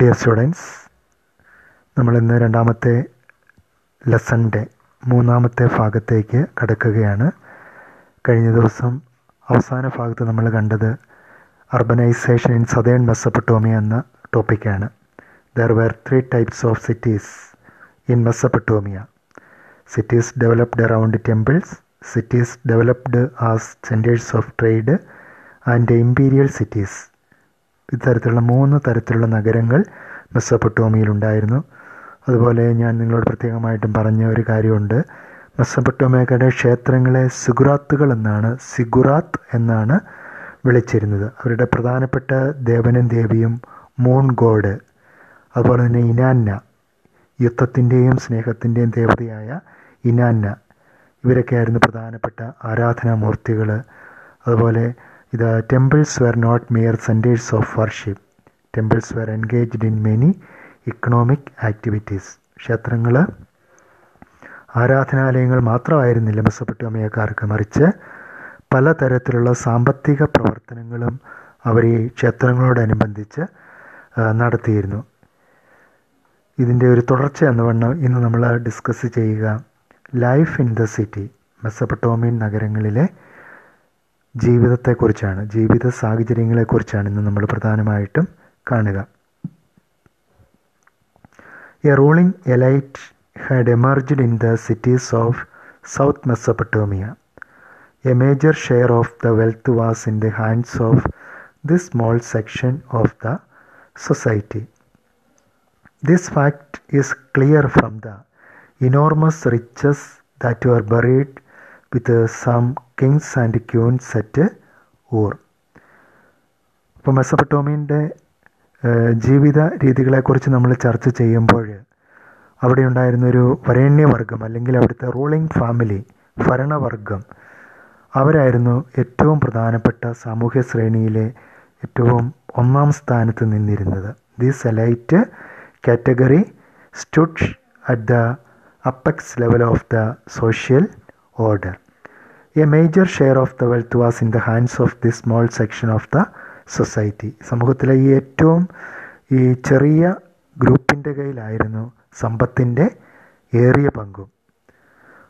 Dear students നമ്മളിന്ന് രണ്ടാമത്തെ ലെസന്റെ മൂന്നാമത്തെ ഭാഗത്തേക്ക് കടക്കുകയാണ്. കഴിഞ്ഞ ദിവസം അവസാന ഭാഗത്ത് നമ്മൾ കണ്ടത് അർബനൈസേഷൻ ഇൻ സദേൺ മെസ്സപ്പട്ടോമിയ എന്ന ടോപ്പിക്കാണ് there were three types of cities in Mesopotamia cities developed around temples cities developed as centres of trade and imperial cities ഇത്തരത്തിലുള്ള മൂന്ന് തരത്തിലുള്ള നഗരങ്ങൾ മെസ്സപ്പൊട്ടോമിയിലുണ്ടായിരുന്നു അതുപോലെ ഞാൻ നിങ്ങളോട് പ്രത്യേകമായിട്ടും പറഞ്ഞ ഒരു കാര്യമുണ്ട്. മെസ്സപ്പൊട്ടോമിയക്കയുടെ ക്ഷേത്രങ്ങളെ സിഗുറാത്തുകൾ എന്നാണ് സിഗുറാത്ത് എന്നാണ് വിളിച്ചിരുന്നത്. അവരുടെ പ്രധാനപ്പെട്ട ദേവനും ദേവിയും മൂൺ ഗോഡ് അതുപോലെ തന്നെ ഇനാന്ന യുദ്ധത്തിന്റെയും സ്നേഹത്തിന്റെയും ദേവതയായ ഇനാന്ന. ഇവരൊക്കെയായിരുന്നു പ്രധാനപ്പെട്ട ആരാധനാമൂർത്തികൾ അതുപോലെ ഇത് temples were not mere centres of worship temples were engaged in many economic activities ക്ഷേത്രങ്ങൾ ആരാധനാലയങ്ങൾ മാത്രമായിരുന്നില്ല. മെസ്സപ്പൊട്ടോമിയക്കാർക്ക് മറിച്ച് പലതരത്തിലുള്ള സാമ്പത്തിക പ്രവർത്തനങ്ങളും അവർ ഈ ക്ഷേത്രങ്ങളോടനുബന്ധിച്ച് നടത്തിയിരുന്നു. ഇതിന്റെ ഒരു തുടർച്ച എന്ന വണ്ണം ഇന്ന് നമ്മൾ ഡിസ്കസ് ചെയ്യുക. Life in the city Mesopotamian നഗരങ്ങളിലെ ജീവിതത്തെക്കുറിച്ചാണ് ജീവിത സാഹചര്യങ്ങളെക്കുറിച്ചാണ് ഇന്ന് നമ്മൾ പ്രധാനമായിട്ടും കാണുക. A ruling elite had emerged in the cities of south Mesopotamia a major share of the wealth was in the hands of this small section of the society this fact is clear from the enormous riches that were buried with some kings and queens at Ur. ഇപ്പോൾ മെസ്സപ്പട്ടോമിന്റെ ജീവിത രീതികളെക്കുറിച്ച് നമ്മൾ ചർച്ച ചെയ്യുമ്പോൾ അവിടെ ഉണ്ടായിരുന്നൊരു വരേണ്യവർഗം അല്ലെങ്കിൽ അവിടുത്തെ റൂളിംഗ് ഫാമിലി ഭരണവർഗം അവരായിരുന്നു ഏറ്റവും പ്രധാനപ്പെട്ട സാമൂഹ്യ ശ്രേണിയിലെ ഏറ്റവും ഒന്നാം സ്ഥാനത്ത് നിന്നിരുന്നത്. This elite category stood at the apex level of the social order a major share of the wealth was in the hands of the small section of the society സമൂഹത്തിലെ ഈ ഏറ്റവും ഈ ചെറിയ ഗ്രൂപ്പിന്റെ കയ്യിലായിരുന്നു സമ്പത്തിന്റെ ഏറിയ പങ്കും.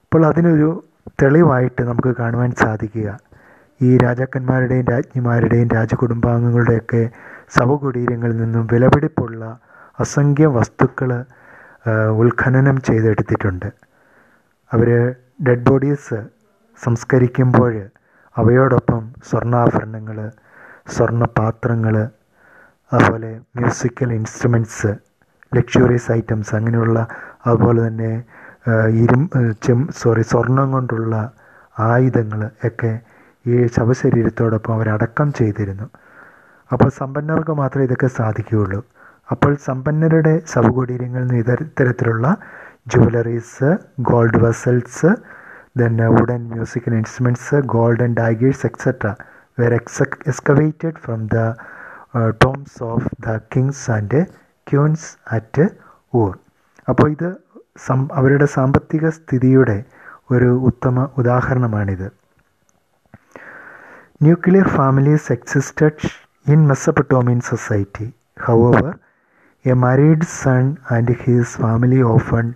അപ്പോൾ അതിനൊരു തെളിവായിട്ട് നമുക്ക് കാണുവാൻ സാധിക്കുക. ഈ രാജാക്കന്മാരുടെയും രാജ്ഞിമാരുടെയും രാജകുടുംബാംഗങ്ങളുടെയൊക്കെ ശവകുടീരങ്ങളിൽ നിന്നും വിലപിടിപ്പുള്ള അസംഖ്യം വസ്തുക്കൾ ഉത്ഖനനം ചെയ്തെടുത്തിട്ടുണ്ട്. അവർ ഡെഡ് ബോഡീസ് സംസ്കരിക്കുമ്പോൾ അവയോടൊപ്പം സ്വർണാഭരണങ്ങൾ സ്വർണപാത്രങ്ങൾ അതുപോലെ മ്യൂസിക്കൽ ഇൻസ്ട്രുമെന്റ്സ് ലക്ഷറീസ് ഐറ്റംസ് അങ്ങനെയുള്ള അതുപോലെ തന്നെ ഇരും ചെം സോറി സ്വർണം കൊണ്ടുള്ള ആയുധങ്ങൾ ഒക്കെ ഈ ശവശരീരത്തോടൊപ്പം അവരടക്കം ചെയ്തിരുന്നു. അപ്പോൾ സമ്പന്നർക്ക് മാത്രമേ ഇതൊക്കെ സാധിക്കുകയുള്ളൂ. അപ്പോൾ സമ്പന്നരുടെ ശവകുടീരങ്ങളിൽ നിന്ന് ഇത്തരത്തിലുള്ള jewelleries gold vessels then wooden musical instruments golden daggers etcetera were ex excavated from the tombs of the kings and queens at Ur അപ്പോൾ ഇത് സം അവരുടെ സാമ്പത്തിക സ്ഥിതിയുടെ ഒരു ഉത്തമ ഉദാഹരണമാണിത്. Nuclear families existed in Mesopotamian society however a married son and his family often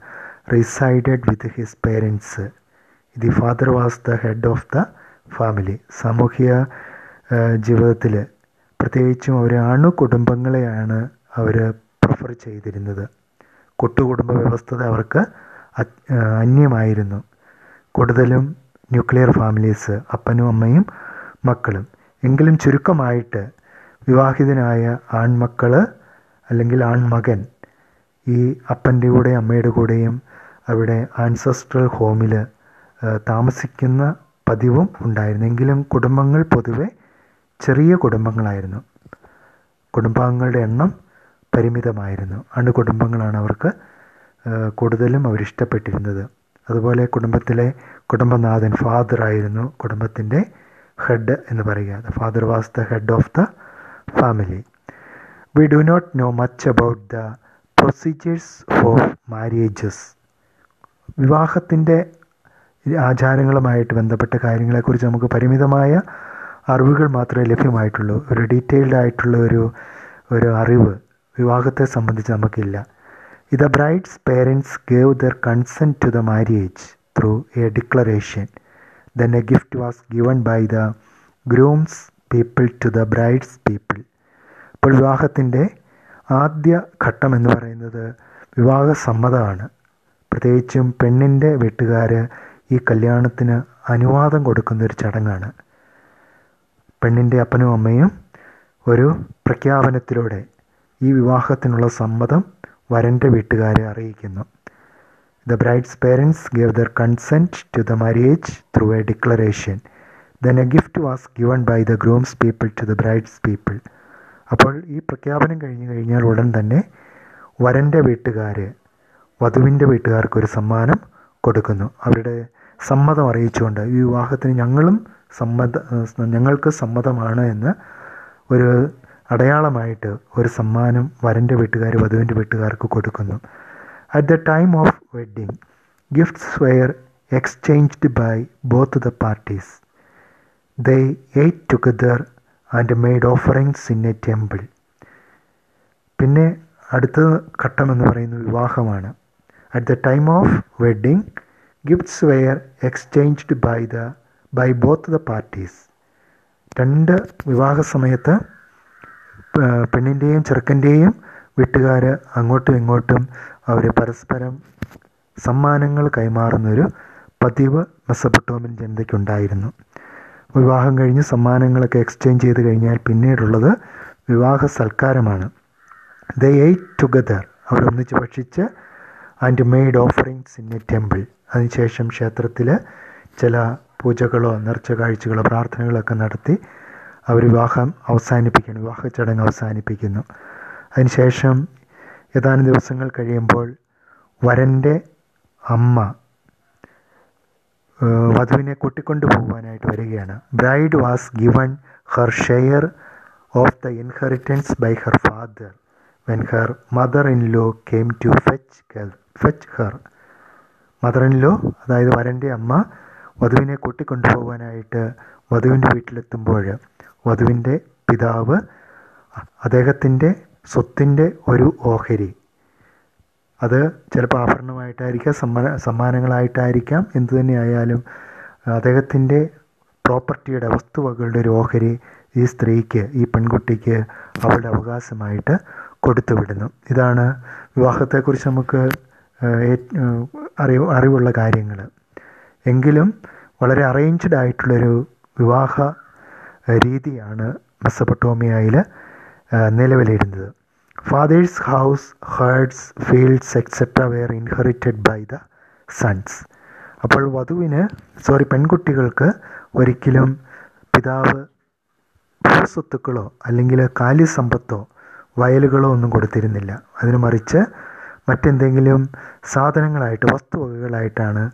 resided with his parents the father was the head of the family സാമൂഹിക ജീവിതത്തിൽ പ്രത്യേകിച്ചും അവർ അണു കുടുംബങ്ങളെയാണ് അവർ പ്രിഫർ ചെയ്തിരുന്നത്. കൂട്ടുകുടുംബ വ്യവസ്ഥത അവർക്ക് അന്യമായിരുന്നു. കൂടുതലും ന്യൂക്ലിയർ ഫാമിലീസ് അപ്പനും അമ്മയും മക്കളും. എങ്കിലും ചുരുക്കമായിട്ട് വിവാഹിതനായ ആൺമക്കൾ അല്ലെങ്കിൽ ആൺമകൻ ഈ അപ്പന്റെ കൂടെ അമ്മയുടെ കൂടെയും അവിടെ ആൻസസ്ട്രൽ ഹോമിൽ താമസിക്കുന്ന പതിവും ഉണ്ടായിരുന്നു. എങ്കിലും കുടുംബങ്ങൾ പൊതുവെ ചെറിയ കുടുംബങ്ങളായിരുന്നു. കുടുംബാംഗങ്ങളുടെ എണ്ണം പരിമിതമായിരുന്നു. അണുകുടുംബങ്ങളാണ് അവർക്ക് കൂടുതലും അവരിഷ്ടപ്പെട്ടിരുന്നത്. അതുപോലെ കുടുംബത്തിലെ കുടുംബനാഥൻ ഫാദർ ആയിരുന്നു കുടുംബത്തിന്റെ ഹെഡ് എന്ന് പറയുക. Father was the head of the family we do not know much about the procedures for marriages വിവാഹത്തിന്റെ ആചാരങ്ങളുമായിട്ട് ബന്ധപ്പെട്ട കാര്യങ്ങളെക്കുറിച്ച് നമുക്ക് പരിമിതമായ അറിവുകൾ മാത്രമേ ലഭ്യമായിട്ടുള്ളൂ. ഒരു ഡീറ്റെയിൽഡ് ആയിട്ടുള്ള ഒരു ഒരു അറിവ് വിവാഹത്തെ സംബന്ധിച്ച് നമുക്കില്ല. The bride's parents gave their consent to the marriage through a declaration. Then a gift was given by the groom's people to the bride's people ഇപ്പോൾ വിവാഹത്തിന്റെ ആദ്യ ഘട്ടം എന്ന് പറയുന്നത് വിവാഹ സമ്മതമാണ് പ്രത്യേകിച്ചും പെണ്ണിന്റെ വീട്ടുകാർ ഈ കല്യാണത്തിന് അനുവാദം കൊടുക്കുന്ന ഒരു ചടങ്ങാണ്. പെണ്ണിന്റെ അപ്പനും അമ്മയും ഒരു പ്രഖ്യാപനത്തിലൂടെ ഈ വിവാഹത്തിനുള്ള സമ്മതം വരന്റെ വീട്ടുകാരെ അറിയിക്കുന്നു. The bride's parents gave their consent to the marriage through a declaration then a gift was given by the groom's people to the bride's people അപ്പോൾ ഈ പ്രഖ്യാപനം കഴിഞ്ഞു കഴിഞ്ഞാൽ ഉടൻ തന്നെ വരന്റെ വീട്ടുകാർ വധുവിന്റെ വീട്ടുകാർക്ക് ഒരു സമ്മാനം കൊടുക്കുന്നു. അവരുടെ സമ്മതം അറിയിച്ചുകൊണ്ട് ഈ വിവാഹത്തിന് ഞങ്ങളും സമ്മത ഞങ്ങൾക്ക് സമ്മതമാണ് എന്ന് ഒരു അടയാളമായിട്ട് ഒരു സമ്മാനം വരന്റെ വീട്ടുകാർ വധുവിന്റെ വീട്ടുകാർക്ക് കൊടുക്കുന്നു. At the time of wedding gifts were exchanged by both the parties they ate together and made offerings in a temple പിന്നെ അടുത്ത ഘട്ടം എന്ന് പറയുന്നത് വിവാഹമാണ്. At the time of wedding gifts were exchanged by the by both the parties. രണ്ട് വിവാഹ സമയത്ത് പെണ്ണിന്റെയും ചെറുക്കന്റെയും വീട്ടുകാർ അങ്ങോട്ടും ഇങ്ങോട്ടും അവർ പരസ്പരം സമ്മാനങ്ങൾ കൈമാറുന്നൊരു പതിവ് മെസ്സപ്പൊട്ടോമിൻ ജനതയ്ക്കുണ്ടായിരുന്നു. വിവാഹം കഴിഞ്ഞ് സമ്മാനങ്ങളൊക്കെ എക്സ്ചേഞ്ച് ചെയ്ത് കഴിഞ്ഞാൽ പിന്നീടുള്ളത് വിവാഹ സൽക്കാരമാണ്. ദ എയ്റ്റ് ടുഗദർ അവരൊന്നിച്ച് ഭക്ഷിച്ച് and made offerings in a temple അതിനുശേഷം ക്ഷേത്രത്തിൽ ചില പൂജകളോ നേർച്ച കാഴ്ചകളോ പ്രാർത്ഥനകളൊക്കെ നടത്തി അവർ വിവാഹം അവസാനിപ്പിക്കുന്നു. വിവാഹ ചടങ്ങ് അവസാനിപ്പിക്കുന്നു. അതിനുശേഷം ഏതാനും ദിവസങ്ങൾ കഴിയുമ്പോൾ വരന്റെ അമ്മ വധുവിനെ കൂട്ടിക്കൊണ്ടു പോകുവാനായിട്ട് വരികയാണ്. Bride was given her share of the inheritance by her father when her mother in law came to fetch fetch her mother in law അതായത് വരന്റെ അമ്മ വധുവിനെ കൂട്ടിക്കൊണ്ടുപോകാനായിട്ട് വധുവിന്റെ വീട്ടിലെത്തുമ്പോൾ വധുവിന്റെ പിതാവ് അദ്ദേഹത്തിന്റെ സ്വത്തിന്റെ ഒരു ഓഹരി. അത് ചിലപ്പോൾ ആഭരണമായിട്ടായിരിക്കാം സമ്മാന സമ്മാനങ്ങളായിട്ടായിരിക്കാം. എന്തു തന്നെയായാലും അദ്ദേഹത്തിന്റെ പ്രോപ്പർട്ടിയുടെ വസ്തുവകളുടെ ഒരു ഓഹരി ഈ സ്ത്രീക്ക് ഈ പെൺകുട്ടിക്ക് അവളുടെ അവകാശമായിട്ട് കൊടുത്തുവിടുന്നു. ഇതാണ് വിവാഹത്തെക്കുറിച്ച് നമുക്ക് അറിവ് അറിവുള്ള കാര്യങ്ങൾ. എങ്കിലും വളരെ അറേഞ്ച്ഡ് ആയിട്ടുള്ളൊരു വിവാഹ രീതിയാണ് മെസ്സപ്പട്ടോമിയയിൽ നിലവിലിരുന്നത്. Father's house herds fields etcetera were inherited by the sons അപ്പോൾ വധുവിന് സോറി പെൺകുട്ടികൾക്ക് ഒരിക്കലും പിതാവ് ഭൂസ്വത്തുക്കളോ അല്ലെങ്കിൽ കാലിസമ്പത്തോ വയലുകളോ ഒന്നും കൊടുത്തിരുന്നില്ല. അതിന് മറിച്ച് മറ്റെന്തെങ്കിലും സാധനങ്ങളായിട്ട് വസ്തുവകകളായിട്ടാണ്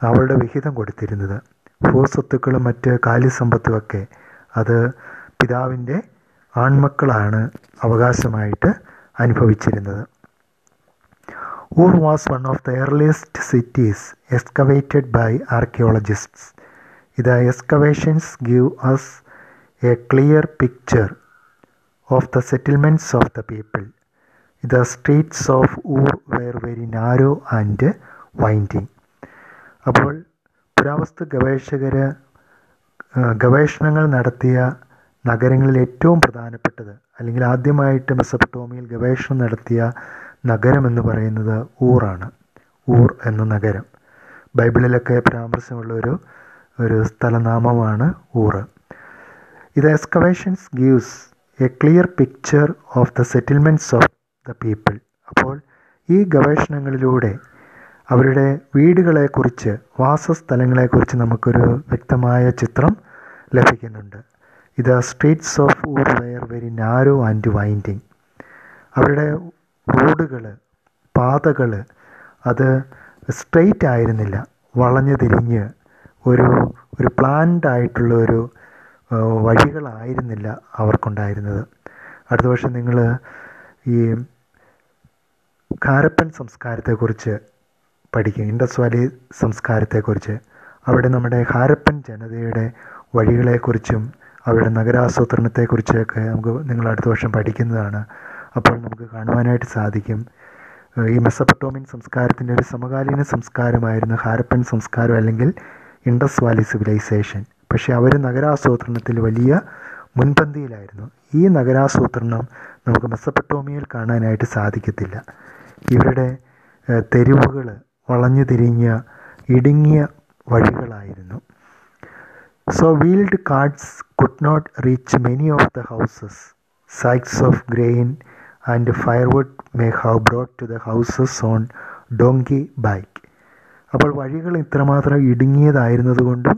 അവളുടെ വിഹിതം കൊടുത്തിരുന്നത്. ഭൂസ്വത്തുക്കളും മറ്റ് കാലിസമ്പത്തുമൊക്കെ അത് പിതാവിന്റെ ആൺമക്കളാണ് അവകാശമായിട്ട് അനുഭവിച്ചിരുന്നത്. Ur was one of the earliest cities excavated by archaeologists ഇത് excavations give us a clear picture of the settlements of the people the streets of Ur were very narrow and winding അപ്പോൾ പുരാവസ്തു ഗവേഷകർ ഗവേഷണങ്ങൾ നടത്തിയ നഗരങ്ങളിൽ ഏറ്റവും പ്രധാനപ്പെട്ടത് അല്ലെങ്കിൽ ആദ്യമായിട്ട് മെസ്സപ്പട്ടോമിയിൽ ഗവേഷണം നടത്തിയ നഗരം എന്ന് പറയുന്നത് ഊറാണ് ഊർ എന്ന നഗരം. ബൈബിളിലൊക്കെ പരാമർശമുള്ള ഒരു ഒരു സ്ഥലനാമമാണ് ഊറ് ഇത് excavations gives a clear picture of the settlements of the people. അപ്പോൾ ഈ ഗവേഷണങ്ങളിലൂടെ അവരുടെ വീടുകളെക്കുറിച്ച് വാസസ്ഥലങ്ങളെക്കുറിച്ച് നമുക്കൊരു വ്യക്തമായ ചിത്രം ലഭിക്കുന്നുണ്ട്. ഇത് streets of Ur were very narrow and winding അവരുടെ റോഡുകൾ പാതകൾ അത് സ്ട്രെയിറ്റ് ആയിരുന്നില്ല. വളഞ്ഞു തിരിഞ്ഞ് ഒരു ഒരു പ്ലാൻഡ് ആയിട്ടുള്ള ഒരു വഴികളായിരുന്നില്ല അവർക്കുണ്ടായിരുന്നത്. അടുത്ത വർഷം നിങ്ങൾ ഈ ഖാരപ്പൻ സംസ്കാരത്തെക്കുറിച്ച് പഠിക്കും. ഇൻഡസ് വാലി സംസ്കാരത്തെക്കുറിച്ച്. അവിടെ നമ്മുടെ ഹാരപ്പൻ ജനതയുടെ വഴികളെക്കുറിച്ചും അവരുടെ നഗരാസൂത്രണത്തെക്കുറിച്ചൊക്കെ നമുക്ക് നിങ്ങൾ അടുത്ത വർഷം പഠിക്കുന്നതാണ്. അപ്പോൾ നമുക്ക് കാണുവാനായിട്ട് സാധിക്കും. ഈ മെസ്സപ്പട്ടോമിൻ സംസ്കാരത്തിന്റെ ഒരു സമകാലീന സംസ്കാരമായിരുന്നു ഹാരപ്പൻ സംസ്കാരം അല്ലെങ്കിൽ ഇൻഡസ് വാലി സിവിലൈസേഷൻ. പക്ഷേ അവർ നഗരാസൂത്രണത്തിൽ വലിയ മുൻപന്തിയിലായിരുന്നു. ഈ നഗരാസൂത്രണം നമുക്ക് മെസ്സപ്പട്ടോമിയയിൽ കാണാനായിട്ട് സാധിക്കത്തില്ല. ഇവരുടെ തെരുവുകൾ വളഞ്ഞു തിരിഞ്ഞ ഇടുങ്ങിയ വഴികളായിരുന്നു. So wheeled carts could not reach many of the houses sacks of grain and firewood may have brought to the houses on donkey back അപ്പോൾ വഴികൾ ഇത്രമാത്രം ഇടുങ്ങിയതായിരുന്നതുകൊണ്ടും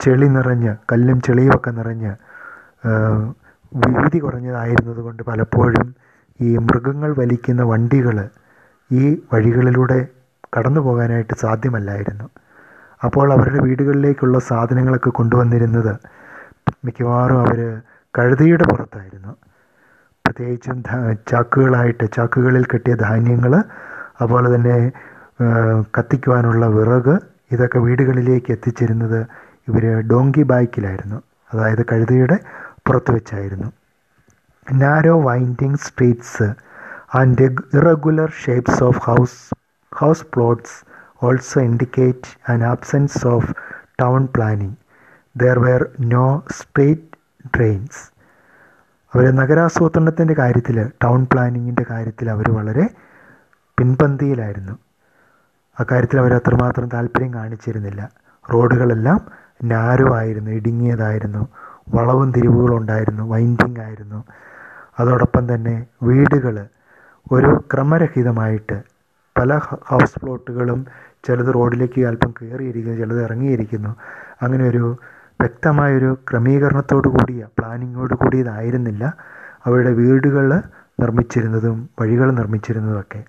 ചെളി നിറഞ്ഞ് കല്ലും ചെളിയുമൊക്കെ നിറഞ്ഞ് വീതി കുറഞ്ഞതായിരുന്നതുകൊണ്ട് പലപ്പോഴും ഈ മൃഗങ്ങൾ വലിക്കുന്ന വണ്ടികൾ ഈ വഴികളിലൂടെ കടന്നു പോകാനായിട്ട് സാധ്യമല്ലായിരുന്നു. അപ്പോൾ അവരുടെ വീടുകളിലേക്കുള്ള സാധനങ്ങളൊക്കെ കൊണ്ടുവന്നിരുന്നത് മിക്കവാറും അവർ കഴുതയുടെ പുറത്തായിരുന്നു. പ്രത്യേകിച്ചും ചാക്കുകളായിട്ട് ചാക്കുകളിൽ കെട്ടിയ ധാന്യങ്ങൾ അതുപോലെ തന്നെ കത്തിക്കുവാനുള്ള വിറക് ഇതൊക്കെ വീടുകളിലേക്ക് എത്തിച്ചിരുന്നത് ഇവർ ഡോങ്കി ബൈക്കിലായിരുന്നു. അതായത് കഴുതയുടെ പുറത്ത് വെച്ചായിരുന്നു. Narrow winding streets and irregular shapes of house, house plots also indicate an absence of town planning. There were no straight drains. അവർ നഗരാസൂത്രണത്തിന്റെ കാര്യത്തിൽ ടൗൺ പ്ലാനിങ്ങിന്റെ കാര്യത്തിൽ അവർ വളരെ പിൻപന്തിയിലായിരുന്നു അക്കാര്യത്തിൽ അവർ അത്രമാത്രം താല്പര്യം കാണിച്ചിരുന്നില്ല റോഡുകളെല്ലാം നാരോ ആയിരുന്നു ഇടുങ്ങിയതായിരുന്നു വളവും തിരിവുകളുണ്ടായിരുന്നു വൈൻഡിങ് ആയിരുന്നു അതോടൊപ്പം തന്നെ വീടുകൾ ഒരു ക്രമരഹിതമായിട്ട് പല ഹൗസ് പ്ലോട്ടുകളും ചിലത് റോഡിലേക്ക് അല്പം കയറിയിരിക്കുന്നു ചിലത് ഇറങ്ങിയിരിക്കുന്നു. അങ്ങനെ ഒരു വ്യക്തമായൊരു ക്രമീകരണത്തോടു കൂടിയ പ്ലാനിങ്ങോട് കൂടിയതായിരുന്നില്ല. അവരുടെ വീടുകൾ നിർമ്മിച്ചിരുന്നതും വഴികൾ നിർമ്മിച്ചിരുന്നതൊക്കെ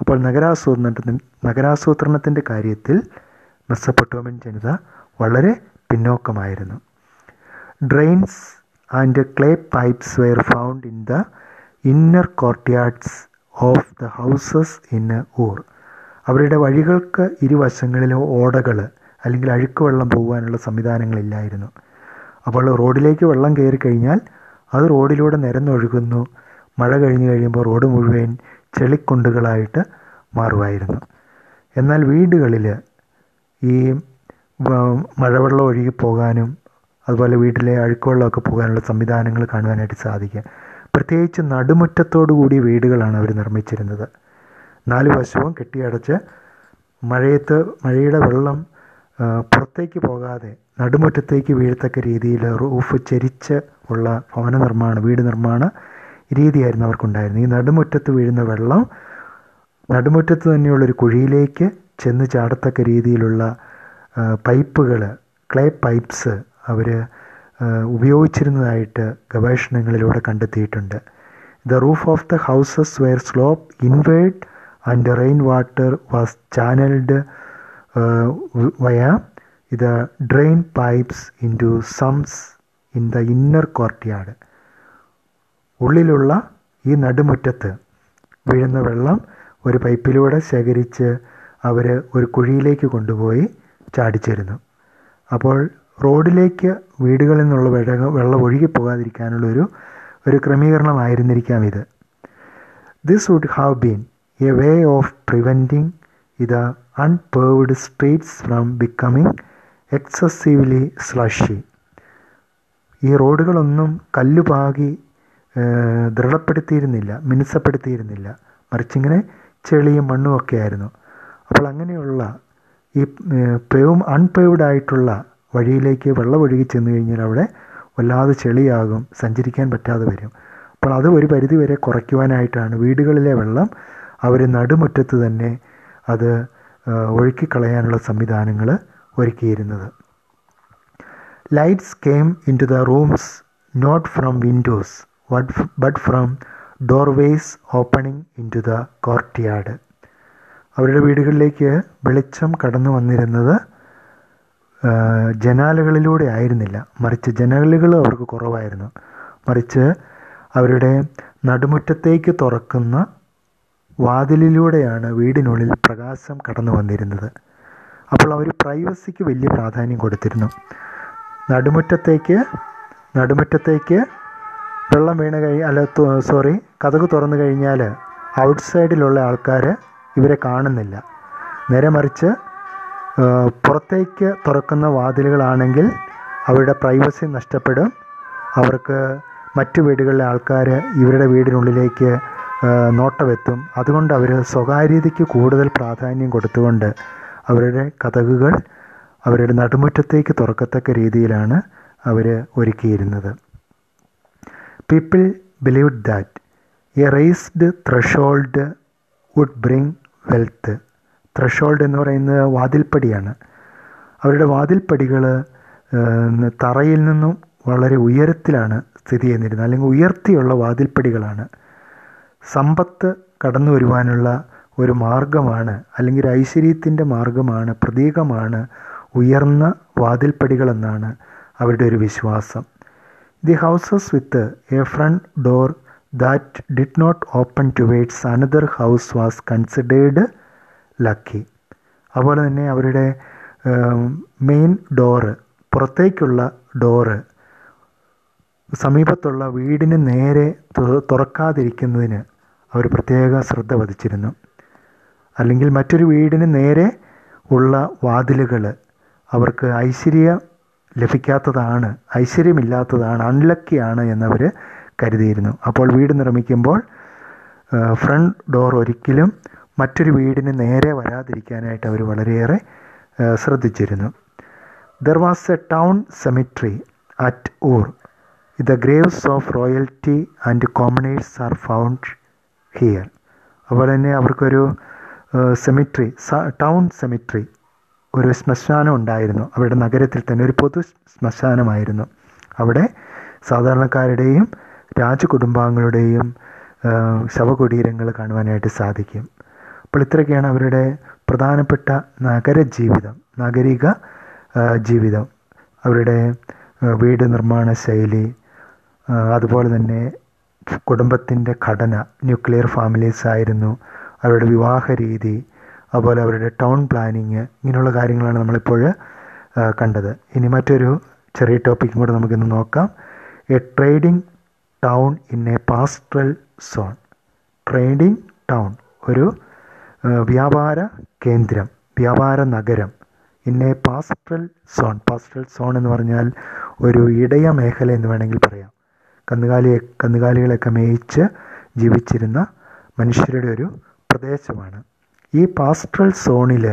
അപ്പോൾ നഗരാസൂത്രണത്തിന് നഗരാസൂത്രണത്തിന്റെ കാര്യത്തിൽ മെസ്സപ്പെട്ടോമൻ ജനത വളരെ പിന്നോക്കമായിരുന്നു. Drains and clay pipes were found in the inner courtyards of the houses in Ur അവരുടെ വഴികൾക്ക് ഇരുവശങ്ങളിലും ഓടകൾ അല്ലെങ്കിൽ അഴുക്ക് വെള്ളം പോകാനുള്ള സംവിധാനങ്ങളില്ലായിരുന്നു. അപ്പോൾ റോഡിലേക്ക് വെള്ളം കയറി കഴിഞ്ഞാൽ അത് റോഡിലൂടെ നിരന്നൊഴുകുന്നു. മഴ കഴിഞ്ഞ് കഴിയുമ്പോൾ റോഡ് മുഴുവൻ ചെളിക്കുണ്ടുകളായിട്ട് മാറുമായിരുന്നു. എന്നാൽ വീടുകളിൽ ഈ മഴവെള്ളം ഒഴുകി പോകാനും അതുപോലെ വീട്ടിലെ അഴുക്കുവെള്ളമൊക്കെ പോകാനുള്ള സംവിധാനങ്ങൾ കാണുവാനായിട്ട് സാധിക്കുക പ്രത്യേകിച്ച് നടുമുറ്റത്തോടു കൂടിയ വീടുകളാണ് അവർ നിർമ്മിച്ചിരുന്നത്. നാല് വശവും കെട്ടിയടച്ച് മഴയത്ത് മഴയുടെ വെള്ളം പുറത്തേക്ക് പോകാതെ നടുമുറ്റത്തേക്ക് വീഴത്തക്ക രീതിയിൽ റൂഫ് ചെരിച്ച് ഉള്ള ഭവന നിർമ്മാണം വീട് നിർമ്മാണ രീതിയായിരുന്നു അവർക്കുണ്ടായിരുന്നത്. ഈ നടുമുറ്റത്ത് വീഴുന്ന വെള്ളം നടുമുറ്റത്ത് തന്നെയുള്ളൊരു കുഴിയിലേക്ക് ചെന്ന് ചാടത്തക്ക രീതിയിലുള്ള പൈപ്പുകൾ ക്ലേ പൈപ്പ്സ് അവർ ഉപയോഗിച്ചിരുന്നതായിട്ട് ഗവേഷണങ്ങളിലൂടെ കണ്ടെത്തിയിട്ടുണ്ട്. The roof of the houses were slope inward and rain water was channelled via ഇത് drain pipes into sumps in the inner courtyard ഉള്ളിലുള്ള ഈ നടുമുറ്റത്ത് വീഴുന്ന വെള്ളം ഒരു പൈപ്പിലൂടെ ശേഖരിച്ച് അവർ ഒരു കുഴിയിലേക്ക് കൊണ്ടുപോയി ചാടിച്ചിരുന്നു. അപ്പോൾ റോഡിലേക്ക് വീടുകളിൽ നിന്നുള്ള വെള്ളം വെള്ളം ഒഴുകി പോകാതിരിക്കാനുള്ള ഒരു ഒരു ക്രമീകരണമായിരുന്നിരിക്കാം ഇത് this would have been a way of preventing ഇത് unpaved streets from becoming excessively slushy ഈ റോഡുകളൊന്നും കല്ലുപാകി ദൃഢപ്പെടുത്തിയിരുന്നില്ല മിനുസപ്പെടുത്തിയിരുന്നില്ല. മറിച്ച് ഇങ്ങനെ ചെളിയും മണ്ണും ഒക്കെ ആയിരുന്നു അപ്പോൾ അങ്ങനെയുള്ള ഈ പേവും അൺപേവ്ഡ് ആയിട്ടുള്ള വഴിയിലേക്ക് വെള്ളം ഒഴുകി ചെന്ന് കഴിഞ്ഞാൽ അവിടെ വല്ലാതെ ചെളിയാകും സഞ്ചരിക്കാൻ പറ്റാതെ വരും. അപ്പോൾ അത് ഒരു പരിധിവരെ കുറയ്ക്കുവാനായിട്ടാണ് വീടുകളിലെ വെള്ളം അവർ നടുമുറ്റത്ത് തന്നെ അത് ഒഴുക്കിക്കളയാനുള്ള സംവിധാനങ്ങൾ ഒരുക്കിയിരുന്നത്. Lights came into the rooms not from windows but from doorways opening into the courtyard അവരുടെ വീടുകളിലേക്ക് വെളിച്ചം കടന്നു വന്നിരുന്നത് ജനാലകളിലൂടെ ആയിരുന്നില്ല. മറിച്ച് ജനലുകൾ അവർക്ക് കുറവായിരുന്നു. മറിച്ച് അവരുടെ നടുമുറ്റത്തേക്ക് തുറക്കുന്ന വാതിലിലൂടെയാണ് വീടിനുള്ളിൽ പ്രകാശം കടന്നു വന്നിരുന്നത്. അപ്പോൾ അവർ പ്രൈവസിക്ക് വലിയ പ്രാധാന്യം കൊടുത്തിരുന്നു. നടുമുറ്റത്തേക്ക് നടുമുറ്റത്തേക്ക് വെള്ളം വീണ് കഴി അല്ല സോറി കഥക് തുറന്നു കഴിഞ്ഞാൽ ഔട്ട്സൈഡിലുള്ള ആൾക്കാർ ഇവരെ കാണുന്നില്ല. നേരെ മറിച്ച് പുറത്തേക്ക് തുറക്കുന്ന വാതിലുകളാണെങ്കിൽ അവരുടെ പ്രൈവസി നഷ്ടപ്പെടും. അവർക്ക് മറ്റു വീടുകളിലെ ആൾക്കാർ ഇവരുടെ വീടിനുള്ളിലേക്ക് നോട്ടമെത്തും. അതുകൊണ്ട് അവർ സ്വകാര്യതയ്ക്ക് കൂടുതൽ പ്രാധാന്യം കൊടുത്തുകൊണ്ട് അവരുടെ കഥകുകൾ അവരുടെ നടുമുറ്റത്തേക്ക് തുറക്കത്തക്ക രീതിയിലാണ് അവർ ഒരുക്കിയിരുന്നത്. People believe that a raised threshold would bring wealth threshold എന്ന് പറയുന്നത് വാതിൽപ്പടിയാണ്. അവരുടെ വാതിൽപ്പടികൾ തറയിൽ നിന്നും വളരെ ഉയരത്തിലാണ് സ്ഥിതി ചെയ്യുന്നിരുന്നത്. അല്ലെങ്കിൽ ഉയർത്തിയുള്ള വാതിൽപ്പടികളാണ്. സമ്പത്ത് കടന്നു വരുവാനുള്ള ഒരു മാർഗമാണ് അല്ലെങ്കിൽ ഒരു ഐശ്വര്യത്തിന്റെ മാർഗമാണ് പ്രതീകമാണ് ഉയർന്ന വാതിൽപ്പടികളെന്നാണ് അവരുടെ ഒരു വിശ്വാസം. The houses with a front door that did not open towards another house was considered lucky. അതുപോലെ തന്നെ അവരുടെ മെയിൻ ഡോറ് പുറത്തേക്കുള്ള ഡോറ് സമീപത്തുള്ള വീടിന് നേരെ തുറക്കാതിരിക്കുന്നതിന് അവർ പ്രത്യേക ശ്രദ്ധ വധിച്ചിരുന്നു. അല്ലെങ്കിൽ മറ്റൊരു വീടിന് നേരെ ഉള്ള വാതിലുകൾ അവർക്ക് ഐശ്വര്യം ലഭിക്കാത്തതാണ് ഐശ്വര്യമില്ലാത്തതാണ് അൺലക്കിയാണ് എന്നവർ കരുതിയിരുന്നു. അപ്പോൾ വീട് നിർമ്മിക്കുമ്പോൾ ഫ്രണ്ട് ഡോർ ഒരിക്കലും മറ്റൊരു വീടിന് നേരെ വരാതിരിക്കാനായിട്ട് അവർ വളരെയേറെ ശ്രദ്ധിച്ചിരുന്നു. There was a town cemetery at Ur the graves of royalty and commoners are found here അതുപോലെ തന്നെ അവർക്കൊരു സെമിട്രി ടൗൺ സെമിട്രി ഒരു ശ്മശാനം ഉണ്ടായിരുന്നു. അവരുടെ നഗരത്തിൽ തന്നെ ഒരു പൊതു ശ്മശാനമായിരുന്നു. അവിടെ സാധാരണക്കാരുടെയും രാജകുടുംബാംഗങ്ങളുടെയും ശവകുടീരങ്ങൾ കാണുവാനായിട്ട് സാധിക്കും. അപ്പോൾ ഇത്രയൊക്കെയാണ് അവരുടെ പ്രധാനപ്പെട്ട നഗര ജീവിതം നാഗരിക ജീവിതം. അവരുടെ വീട് നിർമ്മാണ ശൈലി അതുപോലെ തന്നെ കുടുംബത്തിന്റെ ഘടന ന്യൂക്ലിയർ ഫാമിലീസ് ആയിരുന്നു അവരുടെ വിവാഹ രീതി അതുപോലെ അവരുടെ ടൗൺ പ്ലാനിങ് ഇങ്ങനെയുള്ള കാര്യങ്ങളാണ് നമ്മളിപ്പോൾ കണ്ടത്. ഇനി മറ്റൊരു ചെറിയ ടോപ്പിക്കും കൂടെ നമുക്കിന്ന് നോക്കാം. A trading town in a pastoral zone. Trading town ഒരു വ്യാപാര കേന്ദ്രം വ്യാപാര നഗരം പിന്നെ പാസ്റ്റൽ സോൺ പാസ്ട്രൽ സോൺ എന്ന് പറഞ്ഞാൽ ഒരു ഇടയ മേഖല എന്ന് വേണമെങ്കിൽ പറയാം. കന്നുകാലിയെ കന്നുകാലികളെയൊക്കെ മേയിച്ച് ജീവിച്ചിരുന്ന മനുഷ്യരുടെ ഒരു പ്രദേശമാണ്. ഈ പാസ്ട്രൽ സോണിൽ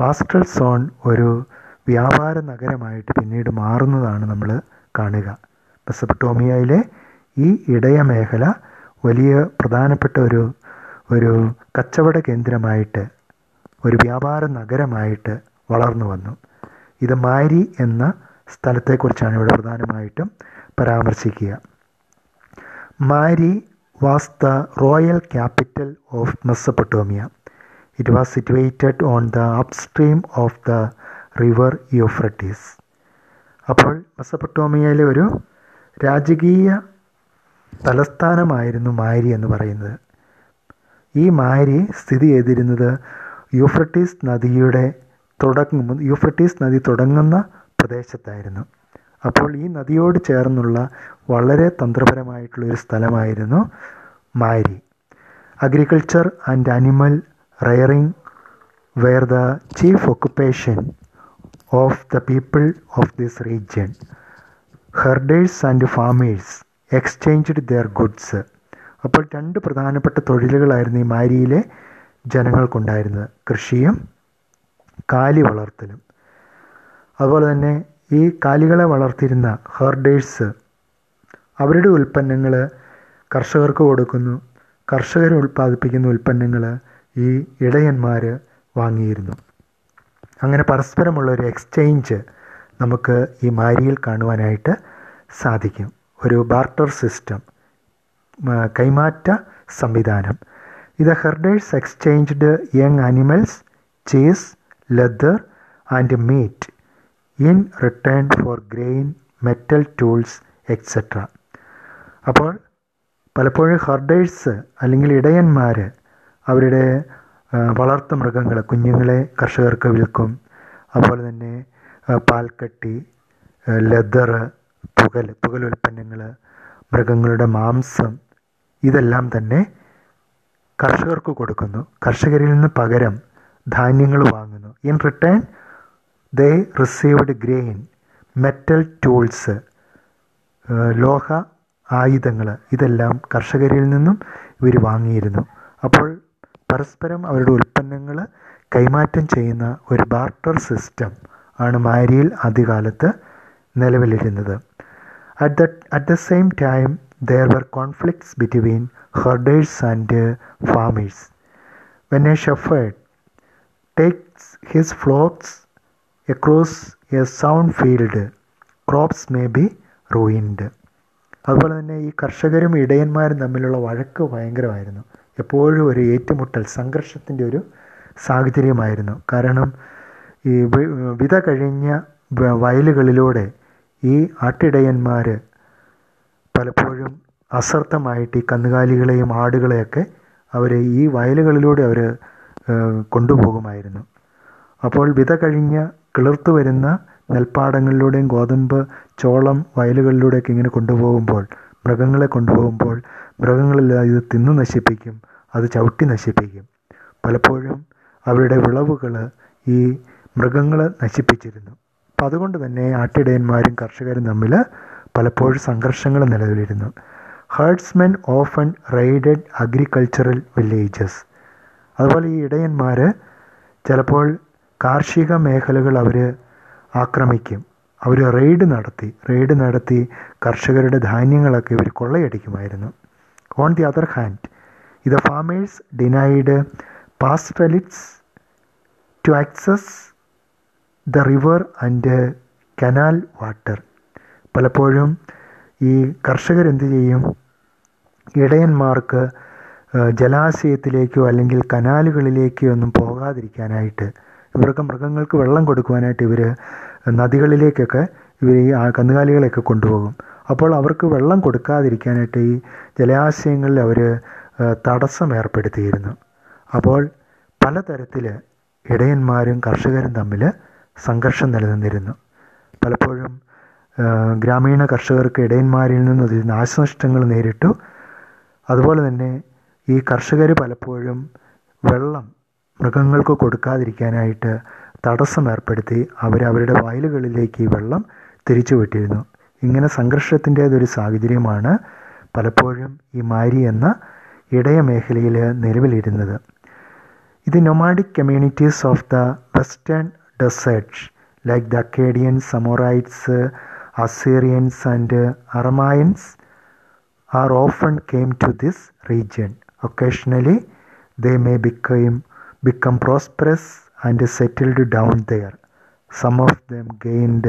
പാസ്ട്രൽ സോൺ ഒരു വ്യാപാര നഗരമായിട്ട് പിന്നീട് മാറുന്നതാണ് നമ്മൾ കാണുക. മെസപ്പട്ടോമിയയിലെ ഈ ഇടയ മേഖല വലിയ പ്രധാനപ്പെട്ട ഒരു ഒരു കച്ചവട കേന്ദ്രമായിട്ട് ഒരു വ്യാപാര നഗരമായിട്ട് വളർന്നു വന്നു. ഇത് മാരി എന്ന സ്ഥലത്തെക്കുറിച്ചാണ് ഇവിടെ പ്രധാനമായിട്ടും പരാമർശിക്കുക. Mari was the royal capital of Mesopotamia. It was situated on the upstream of the river Euphrates അപ്പോൾ മെസ്സപ്പൊട്ടോമിയയിലെ ഒരു രാജകീയ തലസ്ഥാനമായിരുന്നു മാരി എന്ന് പറയുന്നത്. ഈ മാരി സ്ഥിതി ചെയ്തിരുന്നത് യൂഫ്രട്ടീസ് നദിയുടെ തുടങ്ങും യൂഫ്രട്ടീസ് നദി തുടങ്ങുന്ന പ്രദേശത്തായിരുന്നു. അപ്പോൾ ഈ നദിയോട് ചേർന്നുള്ള വളരെ തന്ത്രപരമായിട്ടുള്ള ഒരു സ്ഥലമായിരുന്നു Mari. Agriculture and animal rearing were the chief occupation of the people of this region herders and farmers exchanged their goods അപ്പോൾ രണ്ട് പ്രധാനപ്പെട്ട തൊഴിലുകളായിരുന്നു ഈ മാരിയിലെ ജനങ്ങൾക്കുണ്ടായിരുന്നത്. കൃഷിയും കാലി വളർത്തലും. അതുപോലെ തന്നെ ഈ കാലികളെ വളർത്തിയിരുന്ന ഹെർഡേഴ്സ് അവരുടെ ഉൽപ്പന്നങ്ങൾ കർഷകർക്ക് കൊടുക്കുന്നു. കർഷകർ ഉൽപ്പാദിപ്പിക്കുന്ന ഉൽപ്പന്നങ്ങൾ ഈ ഇടയന്മാർ വാങ്ങിയിരുന്നു. അങ്ങനെ പരസ്പരമുള്ള ഒരു എക്സ്ചേഞ്ച് നമുക്ക് ഈ മാരിയിൽ കാണുവാനായിട്ട് സാധിക്കും. ഒരു ബാർട്ടർ സിസ്റ്റം കൈമാറ്റ സംവിധാനം. ഇത് herders exchanged young animals cheese leather and meat in return for grain metal tools etcetera അപ്പോൾ പലപ്പോഴും ഹെർഡേഴ്സ് അല്ലെങ്കിൽ ഇടയന്മാർ അവരുടെ വളർത്തു മൃഗങ്ങൾ കുഞ്ഞുങ്ങളെ കർഷകർക്ക് വിൽക്കും. അതുപോലെ തന്നെ പാൽക്കട്ടി ലെതറ് പുകൽ പുകൽ ഉൽപ്പന്നങ്ങൾ മൃഗങ്ങളുടെ മാംസം ഇതെല്ലാം തന്നെ കർഷകർക്ക് കൊടുക്കുന്നു. കർഷകരിൽ നിന്ന് പകരം ധാന്യങ്ങൾ വാങ്ങുന്നു. In return they received grain metal tools ലോഹ ആയുധങ്ങൾ ഇതെല്ലാം കർഷകരിൽ നിന്നും ഇവർ വാങ്ങിയിരുന്നു. അപ്പോൾ പരസ്പരം അവരുടെ ഉൽപ്പന്നങ്ങൾ കൈമാറ്റം ചെയ്യുന്ന ഒരു ബാർട്ടർ സിസ്റ്റം ആണ് മാരിയിൽ ആദ്യകാലത്ത് നിലവിലിരുന്നത്. At the at the same time there were conflicts between herders and farmers. When a shepherd takes his flocks across a sound field, crops may be ruined. അതുപോലെ തന്നെ ഈ കർഷകരും ഇടയന്മാരും തമ്മിലുള്ള വഴക്ക് ഭയങ്കരമായിരുന്നു എപ്പോഴും ഒരു ഏറ്റുമുട്ടൽ സംഘർഷത്തിന്റെ ഒരു സാഹചര്യമായിരുന്നു കാരണം ഈ വിത കഴിഞ്ഞ വയലുകളിലൂടെ ഈ ആട്ടിടയന്മാർ പലപ്പോഴും അശ്രദ്ധമായിട്ട് ഈ കന്നുകാലികളെയും ആടുകളെയൊക്കെ അവർ ഈ വയലുകളിലൂടെ അവർ കൊണ്ടുപോകുമായിരുന്നു. അപ്പോൾ വിത കഴിഞ്ഞ് കിളിർത്തു വരുന്ന നെൽപ്പാടങ്ങളിലൂടെയും ഗോതമ്പ് ചോളം വയലുകളിലൂടെയൊക്കെ ഇങ്ങനെ കൊണ്ടുപോകുമ്പോൾ മൃഗങ്ങളെ കൊണ്ടുപോകുമ്പോൾ മൃഗങ്ങളെല്ലാം ഇത് തിന്നു നശിപ്പിക്കും അത് ചവിട്ടി നശിപ്പിക്കും. പലപ്പോഴും അവരുടെ വിളവുകൾ ഈ മൃഗങ്ങൾ നശിപ്പിച്ചിരുന്നു. അപ്പം അതുകൊണ്ട് തന്നെ ആട്ടിടയന്മാരും കർഷകരും തമ്മിൽ പലപ്പോഴും സംഘർഷങ്ങൾ നിലവിലിരുന്നു. Herdsmen often raided agricultural villages. അതുപോലെ ഈ ഇടയന്മാർ ചിലപ്പോൾ കാർഷിക മേഖലകൾ അവർ ആക്രമിക്കും. അവർ റെയ്ഡ് നടത്തി. റെയ്ഡ് നടത്തി കർഷകരുടെ ധാന്യങ്ങളൊക്കെ ഇവർ കൊള്ളയടിക്കുമായിരുന്നു. ഓൺ ദി അതർ ഹാൻഡ് ഇത് farmers denied pastoralists to access the river and canal water. പലപ്പോഴും ഈ കർഷകരെന്ത് ചെയ്യും? ഇടയന്മാർക്ക് ജലാശയത്തിലേക്കോ അല്ലെങ്കിൽ കനാലുകളിലേക്കോ ഒന്നും പോകാതിരിക്കാനായിട്ട് ഇവർക്ക് മൃഗങ്ങൾക്ക് വെള്ളം കൊടുക്കുവാനായിട്ട് ഇവർ നദികളിലേക്കൊക്കെ ഇവർ ഈ കന്നുകാലികളെയൊക്കെ കൊണ്ടുപോകും. അപ്പോൾ അവർക്ക് വെള്ളം കൊടുക്കാതിരിക്കാനായിട്ട് ഈ ജലാശയങ്ങളിൽ അവർ തടസ്സം ഏർപ്പെടുത്തിയിരുന്നു. അപ്പോൾ പലതരത്തിൽ ഇടയന്മാരും കർഷകരും തമ്മിൽ സംഘർഷം നിലനിന്നിരുന്നു. പലപ്പോഴും ഗ്രാമീണ കർഷകർക്ക് ഇടയന്മാരിൽ നിന്ന് നാശനഷ്ടങ്ങൾ നേരിട്ടു. അതുപോലെ തന്നെ ഈ കർഷകർ പലപ്പോഴും വെള്ളം മൃഗങ്ങൾക്ക് കൊടുക്കാതിരിക്കാനായിട്ട് തടസ്സം ഏർപ്പെടുത്തി അവർ അവരുടെ വയലുകളിലേക്ക് ഈ വെള്ളം തിരിച്ചു വിട്ടിരുന്നു. ഇങ്ങനെ സംഘർഷത്തിന്റേതൊരു സാഹചര്യമാണ് പലപ്പോഴും ഈ മാരി എന്ന ഇടയ മേഖലയിൽ നിലവിലിരുന്നത്. ഇത് nomadic communities of the western deserts like the Akkadian Amorites Assyrians and Arameans are often came to this region. Occasionally, they may become, become prosperous and settled down there. Some of them gained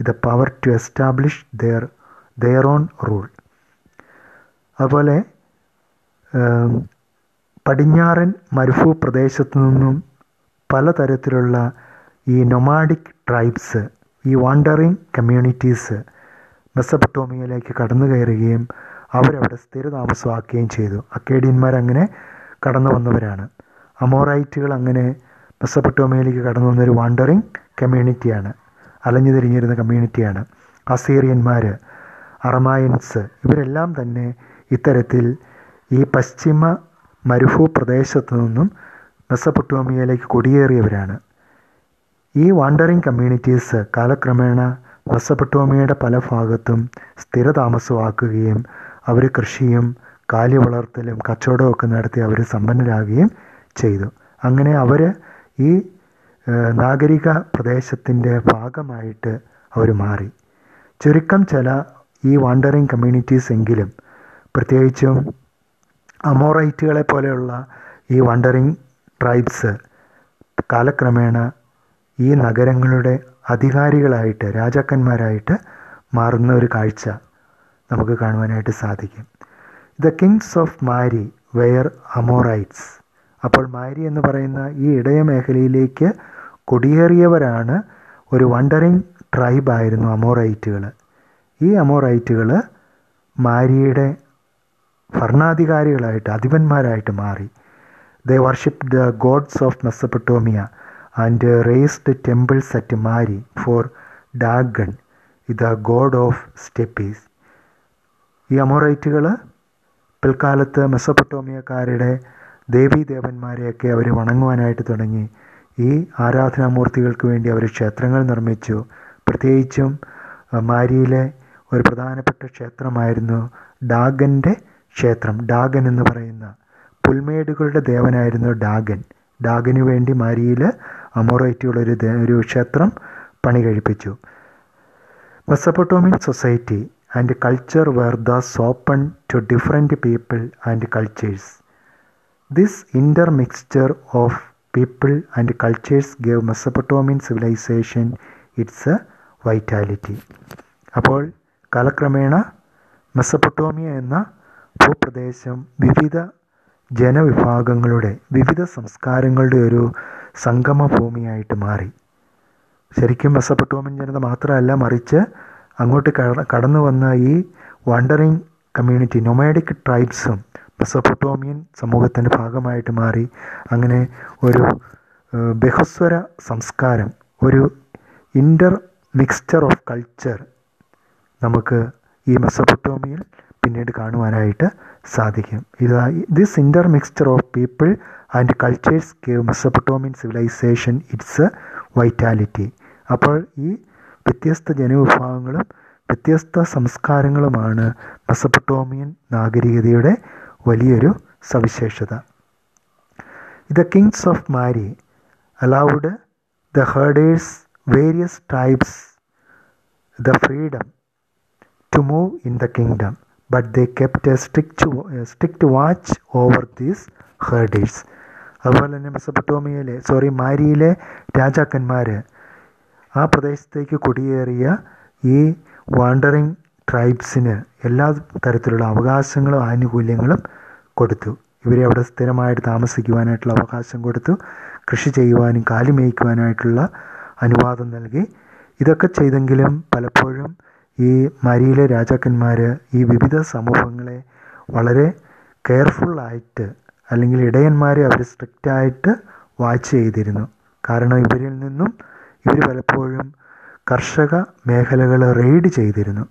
the power to establish their, their own rule. അതുപോലെ പടിഞ്ഞാറൻ മരുഭൂ പ്രദേശത്തു നിന്നും പലതരത്തിലുള്ള ഈ nomadic tribes ഈ wandering communities മെസ്സപ്പട്ടോമിയയിലേക്ക് കടന്നു കയറുകയും അവരവിടെ സ്ഥിരതാമസമാക്കുകയും ചെയ്തു. അക്കേഡിയന്മാർ അങ്ങനെ കടന്നു വന്നവരാണ് അമോറൈറ്റുകൾ അങ്ങനെ മെസ്സപ്പട്ടോമിയയിലേക്ക് കടന്നു വന്നൊരു വാണ്ടറിങ് കമ്മ്യൂണിറ്റിയാണ് അലഞ്ഞു തിരിഞ്ഞിരുന്ന കമ്മ്യൂണിറ്റിയാണ് അസീറിയന്മാർ അറമായൻസ് ഇവരെല്ലാം തന്നെ ഇത്തരത്തിൽ ഈ പശ്ചിമ മരുഭൂ പ്രദേശത്തു നിന്നും മെസ്സപ്പൊട്ടോമിയയിലേക്ക് കുടിയേറിയവരാണ്. ഈ വാണ്ടറിങ് കമ്മ്യൂണിറ്റീസ് കാലക്രമേണ മെസ്സപ്പൊട്ടോമിയയുടെ പല ഭാഗത്തും സ്ഥിരതാമസമാക്കുകയും അവർ കൃഷിയും കാലി വളർത്തലും കച്ചവടവും ഒക്കെ നടത്തി അവർ സമ്പന്നരാകുകയും ചെയ്തു. അങ്ങനെ അവർ ഈ നാഗരിക പ്രദേശത്തിന്റെ ഭാഗമായിട്ട് അവർ മാറി. ചുരുക്കം ചില ഈ വാണ്ടറിങ് കമ്മ്യൂണിറ്റീസ് എങ്കിലും പ്രത്യേകിച്ചും അമോറൈറ്റുകളെ പോലെയുള്ള ഈ വണ്ടറിങ് ട്രൈബ്സ് കാലക്രമേണ ഈ നഗരങ്ങളുടെ അധികാരികളായിട്ട് രാജാക്കന്മാരായിട്ട് മാറുന്ന ഒരു കാഴ്ച നമുക്ക് കാണുവാനായിട്ട് സാധിക്കും. The kings of Mari were Amorites അപ്പോൾ മാരി എന്ന് പറയുന്ന ഈ ഇടയ മേഖലയിലേക്ക് കുടിയേറിയവരാണ് ഒരു വണ്ടറിങ് ട്രൈബായിരുന്നു അമോറൈറ്റുകൾ ഈ അമോറൈറ്റുകൾ മാരിയുടെ ഭരണാധികാരികളായിട്ട് അധിപന്മാരായിട്ട് മാറി. The worship the gods of Mesopotamia and raised temples at Mari for Dagan the god of steppes ഈ അമോറൈറ്റുകൾ പിൽക്കാലത്ത് മെസ്സപ്പൊട്ടോമിയക്കാരുടെ ദേവീദേവന്മാരെയൊക്കെ അവർ വണങ്ങുവാനായിട്ട് തുടങ്ങി. ഈ ആരാധനാമൂർത്തികൾക്ക് വേണ്ടി അവർ ക്ഷേത്രങ്ങൾ നിർമ്മിച്ചു. പ്രത്യേകിച്ചും മാരിയിലെ ഒരു പ്രധാനപ്പെട്ട ക്ഷേത്രമായിരുന്നു ഡാഗന്റെ ക്ഷേത്രം. ഡാഗൻ എന്ന് പറയുന്ന പുൽമേടുകളുടെ ദേവനായിരുന്നു ഡാഗൻ. ഡാഗനു വേണ്ടി മാരിയിൽ അമോറൈറ്റുകളൊരു ഒരു ക്ഷേത്രം പണി കഴിപ്പിച്ചു. Mesopotamian society and culture were thus open to different people and cultures. This intermixture of people and cultures gave Mesopotamian civilisation its a vitality അപ്പോൾ കാലക്രമേണ മെസ്സപ്പൊട്ടോമിയ എന്ന ഭൂപ്രദേശം വിവിധ ജനവിഭാഗങ്ങളുടെ വിവിധ സംസ്കാരങ്ങളുടെ ഒരു സംഗമ ഭൂമിയായിട്ട് മാറി. ശരിക്കും മെസ്സപ്പെട്ടോമൻ ജനത മാത്രമല്ല മറിച്ച് അങ്ങോട്ട് കടന്നു വന്ന ഈ വണ്ടറിങ് കമ്മ്യൂണിറ്റി നൊമാഡിക് ട്രൈബ്സും മെസ്സപ്പൊട്ടോമിയൻ സമൂഹത്തിന്റെ ഭാഗമായിട്ട് മാറി. അങ്ങനെ ഒരു ബഹുസ്വര സംസ്കാരം ഒരു ഇന്റർ മിക്സ്ചർ ഓഫ് കൾച്ചർ നമുക്ക് ഈ മെസ്സപ്പൊട്ടോമിയയിൽ പിന്നീട് കാണുവാനായിട്ട് സാധിക്കും. ഇതാ this intermixture of people and cultures gave Mesopotamian civilisation its vitality അപ്പോൾ ഈ വ്യത്യസ്ത ജനവിഭാഗങ്ങളും വ്യത്യസ്ത സംസ്കാരങ്ങളുമാണ് മെസ്സപ്പെട്ടോമിയൻ നാഗരികതയുടെ വലിയൊരു സവിശേഷത the kings of Mari allowed the herders various types the freedom to move in the kingdom but they kept a strict strict watch over these herders. അതുപോലെ തന്നെ മെസ്സപ്പട്ടോമിയയിലെ sorry മാരിയിലെ രാജാക്കന്മാർ ആ പ്രദേശത്തേക്ക് കുടിയേറിയ ഈ വാണ്ടറിങ് ട്രൈബ്സിന് എല്ലാ തരത്തിലുള്ള അവകാശങ്ങളും ആനുകൂല്യങ്ങളും കൊടുത്തു. ഇവരെ അവിടെ സ്ഥിരമായിട്ട് താമസിക്കുവാനായിട്ടുള്ള അവകാശം കൊടുത്തു. കൃഷി ചെയ്യുവാനും കാലി മേയ്ക്കുവാനായിട്ടുള്ള അനുവാദം നൽകി. ഇതൊക്കെ ചെയ്തെങ്കിലും പലപ്പോഴും ഈ മരിയിലെ രാജാക്കന്മാർ ഈ വിവിധ സമൂഹങ്ങളെ വളരെ കെയർഫുള്ളായിട്ട് അല്ലെങ്കിൽ ഇടയന്മാരെ അവർ സ്ട്രിക്റ്റായിട്ട് വാച്ച് ചെയ്തിരുന്നു. കാരണം ഇവരിൽ നിന്നും ഇവർ പലപ്പോഴും കർഷക മേഖലകൾ റെയ്ഡ് ചെയ്തിരുന്നു.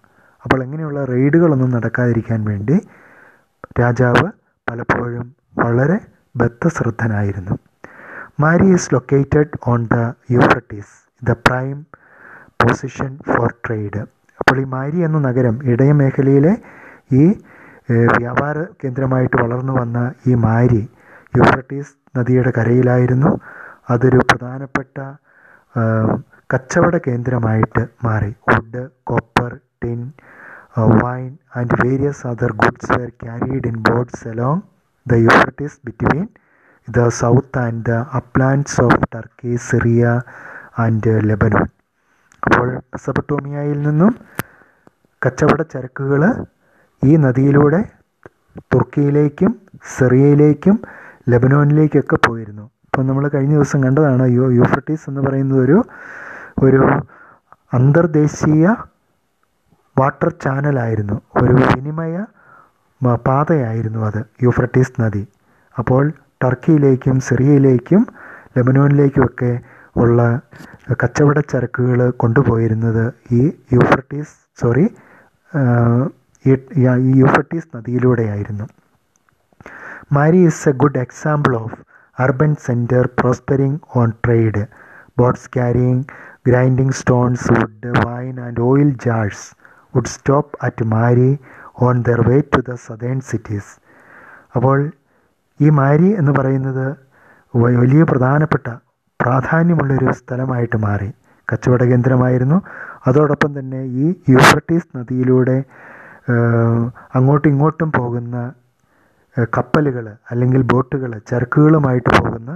അപ്പോൾ എങ്ങനെയുള്ള റെയ്ഡുകളൊന്നും നടക്കാതിരിക്കാൻ വേണ്ടി രാജാവ് പലപ്പോഴും വളരെ ബദ്ധശ്രദ്ധനായിരുന്നു. Mari is located on the Euphrates the prime position for trade അപ്പോൾ ഈ മാരി എന്ന നഗരം ഇടയ മേഖലയിലെ ഈ വ്യാപാര കേന്ദ്രമായിട്ട് വളർന്നു വന്ന ഈ മാരി യൂഫ്രട്ടീസ് നദിയുടെ കരയിലായിരുന്നു. അതൊരു പ്രധാനപ്പെട്ട കച്ചവട കേന്ദ്രമായിട്ട് മാറി. Wood copper tin wine and various other goods were carried in boats along the Euphrates between the south and the uplands of Turkey Syria and Lebanon. അപ്പോൾ സബട്ടോമിയയിൽ നിന്നും കച്ചവട ചരക്കുകൾ ഈ നദിയിലൂടെ തുർക്കിയിലേക്കും സിറിയയിലേക്കും ലെബനോനിലേക്കൊക്കെ പോയിരുന്നു. ഇപ്പോൾ നമ്മൾ കഴിഞ്ഞ ദിവസം കണ്ടതാണ് യു യൂഫ്രട്ടീസ് എന്ന് പറയുന്നത് ഒരു ഒരു അന്തർദേശീയ വാട്ടർ ചാനലായിരുന്നു. ഒരു വിനിമയ പാതയായിരുന്നു അത് യൂഫ്രട്ടീസ് നദി. അപ്പോൾ ടർക്കിയിലേക്കും സിറിയയിലേക്കും ലെബനോനിലേക്കുമൊക്കെ ഉള്ള കച്ചവട ചരക്കുകൾ കൊണ്ടുപോയിരുന്നത് ഈ യൂഫ്രട്ടീസ് സോറി ഈ Euphrates നദിയിലൂടെയായിരുന്നു. Mari is a good example of urban centre prospering on trade. Boats carrying grinding stones wood wine and oil jars would stop at Mari on their way to the southern cities. അപ്പോൾ ഈ മാരി എന്ന് പറയുന്നത് വലിയ പ്രധാനപ്പെട്ട പ്രാധാന്യമുള്ളൊരു സ്ഥലമായിട്ട് മാറി. കച്ചവട കേന്ദ്രമായിരുന്നു അതോടൊപ്പം തന്നെ ഈ യൂഫ്രട്ടീസ് നദിയിലൂടെ അങ്ങോട്ടും ഇങ്ങോട്ടും പോകുന്ന കപ്പലുകൾ അല്ലെങ്കിൽ ബോട്ടുകൾ ചരക്കുകളുമായിട്ട് പോകുന്ന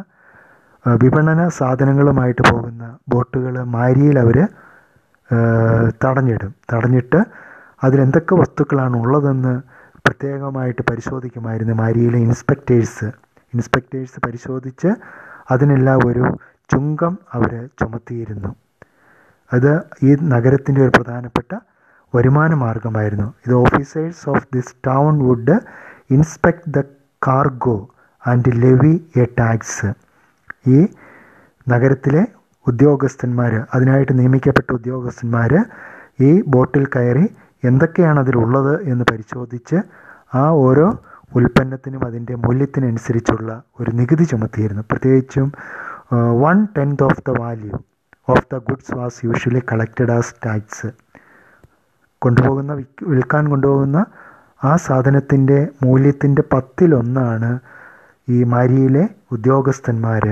വിപണന സാധനങ്ങളുമായിട്ട് പോകുന്ന ബോട്ടുകൾ മാരിയിൽ അവർ തടഞ്ഞിടും. തടഞ്ഞിട്ട് അതിലെന്തൊക്കെ വസ്തുക്കളാണ് ഉള്ളതെന്ന് പ്രത്യേകമായിട്ട് പരിശോധിക്കുമായിരുന്നു മാരിയിലെ ഇൻസ്പെക്ടേഴ്സ്. ഇൻസ്പെക്ടേഴ്സ് പരിശോധിച്ച് അതിനെല്ലാം ഒരു ചുങ്കം അവർ ചുമത്തിയിരുന്നു. അത് ഈ നഗരത്തിന്റെ ഒരു പ്രധാനപ്പെട്ട വരുമാന മാർഗമായിരുന്നു ഇത് officers of this town would inspect the cargo and levy a tax ഈ നഗരത്തിലെ ഉദ്യോഗസ്ഥന്മാർ അതിനായിട്ട് നിയമിക്കപ്പെട്ട ഉദ്യോഗസ്ഥന്മാർ ഈ ബോട്ടിൽ കയറി എന്തൊക്കെയാണ് അതിലുള്ളത് എന്ന് പരിശോധിച്ച് ആ ഓരോ ഉൽപ്പന്നത്തിനും അതിന്റെ മൂല്യത്തിനനുസരിച്ചുള്ള ഒരു നികുതി ചുമത്തിയിരുന്നു. പ്രത്യേകിച്ചും one tenth of the value of the goods was usually collected as tax കൊണ്ടുപോകുന്ന വിൽക്കാൻ കൊണ്ടുപോകുന്ന ആ സാധനത്തിന്റെ മൂല്യത്തിന്റെ പത്തിലൊന്നാണ് ഈ മാരിയിലെ ഉദ്യോഗസ്ഥന്മാർ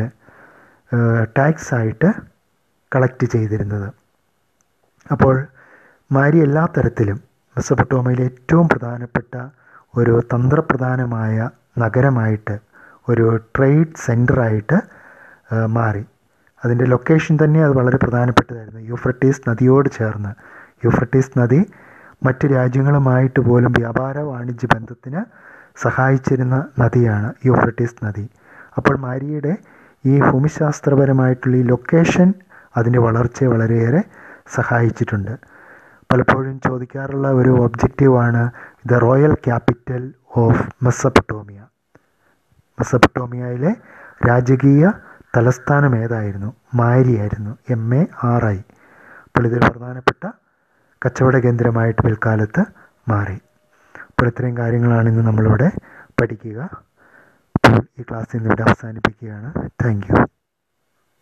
ടാക്സ് ആയിട്ട് കളക്ട് ചെയ്തിരുന്നത്. അപ്പോൾ മാരി എല്ലാ തരത്തിലും മെസ്സപ്പെട്ടോമയിലെ ഏറ്റവും പ്രധാനപ്പെട്ട ഒരു തന്ത്രപ്രധാനമായ നഗരമായിട്ട് ഒരു ട്രേഡ് സെന്ററായിട്ട് മാറി. അതിന്റെ ലൊക്കേഷൻ തന്നെ അത് വളരെ പ്രധാനപ്പെട്ടതായിരുന്നു. യൂഫ്രട്ടീസ് നദിയോട് ചേർന്ന് യൂഫ്രട്ടീസ് നദി മറ്റു രാജ്യങ്ങളുമായിട്ട് പോലും വ്യാപാര വാണിജ്യ ബന്ധത്തിന് സഹായിച്ചിരുന്ന നദിയാണ് യൂഫ്രട്ടീസ് നദി. അപ്പോൾ മാരിയുടെ ഈ ഭൂമിശാസ്ത്രപരമായിട്ടുള്ള ഈ ലൊക്കേഷൻ അതിന്റെ വളർച്ചയെ വളരെയേറെ സഹായിച്ചിട്ടുണ്ട്. പലപ്പോഴും ചോദിക്കാറുള്ള ഒരു ഒബ്ജക്റ്റീവാണ് the royal capital of Mesopotamia മെസ്സപ്പട്ടോമിയയിലെ രാജകീയ തലസ്ഥാനം ഏതായിരുന്നു? മാരിയായിരുന്നു എം എ ആർ ഐ അപ്പോൾ ഇതൊരു പ്രധാനപ്പെട്ട കച്ചവട കേന്ദ്രമായിട്ട് പിൽക്കാലത്ത് മാറി. അപ്പോൾ ഇത്രയും കാര്യങ്ങളാണ് ഇന്ന് നമ്മളിവിടെ പഠിക്കുക. അപ്പോൾ ഈ ക്ലാസ് ഇന്നിവിടെ അവസാനിപ്പിക്കുകയാണ്. താങ്ക്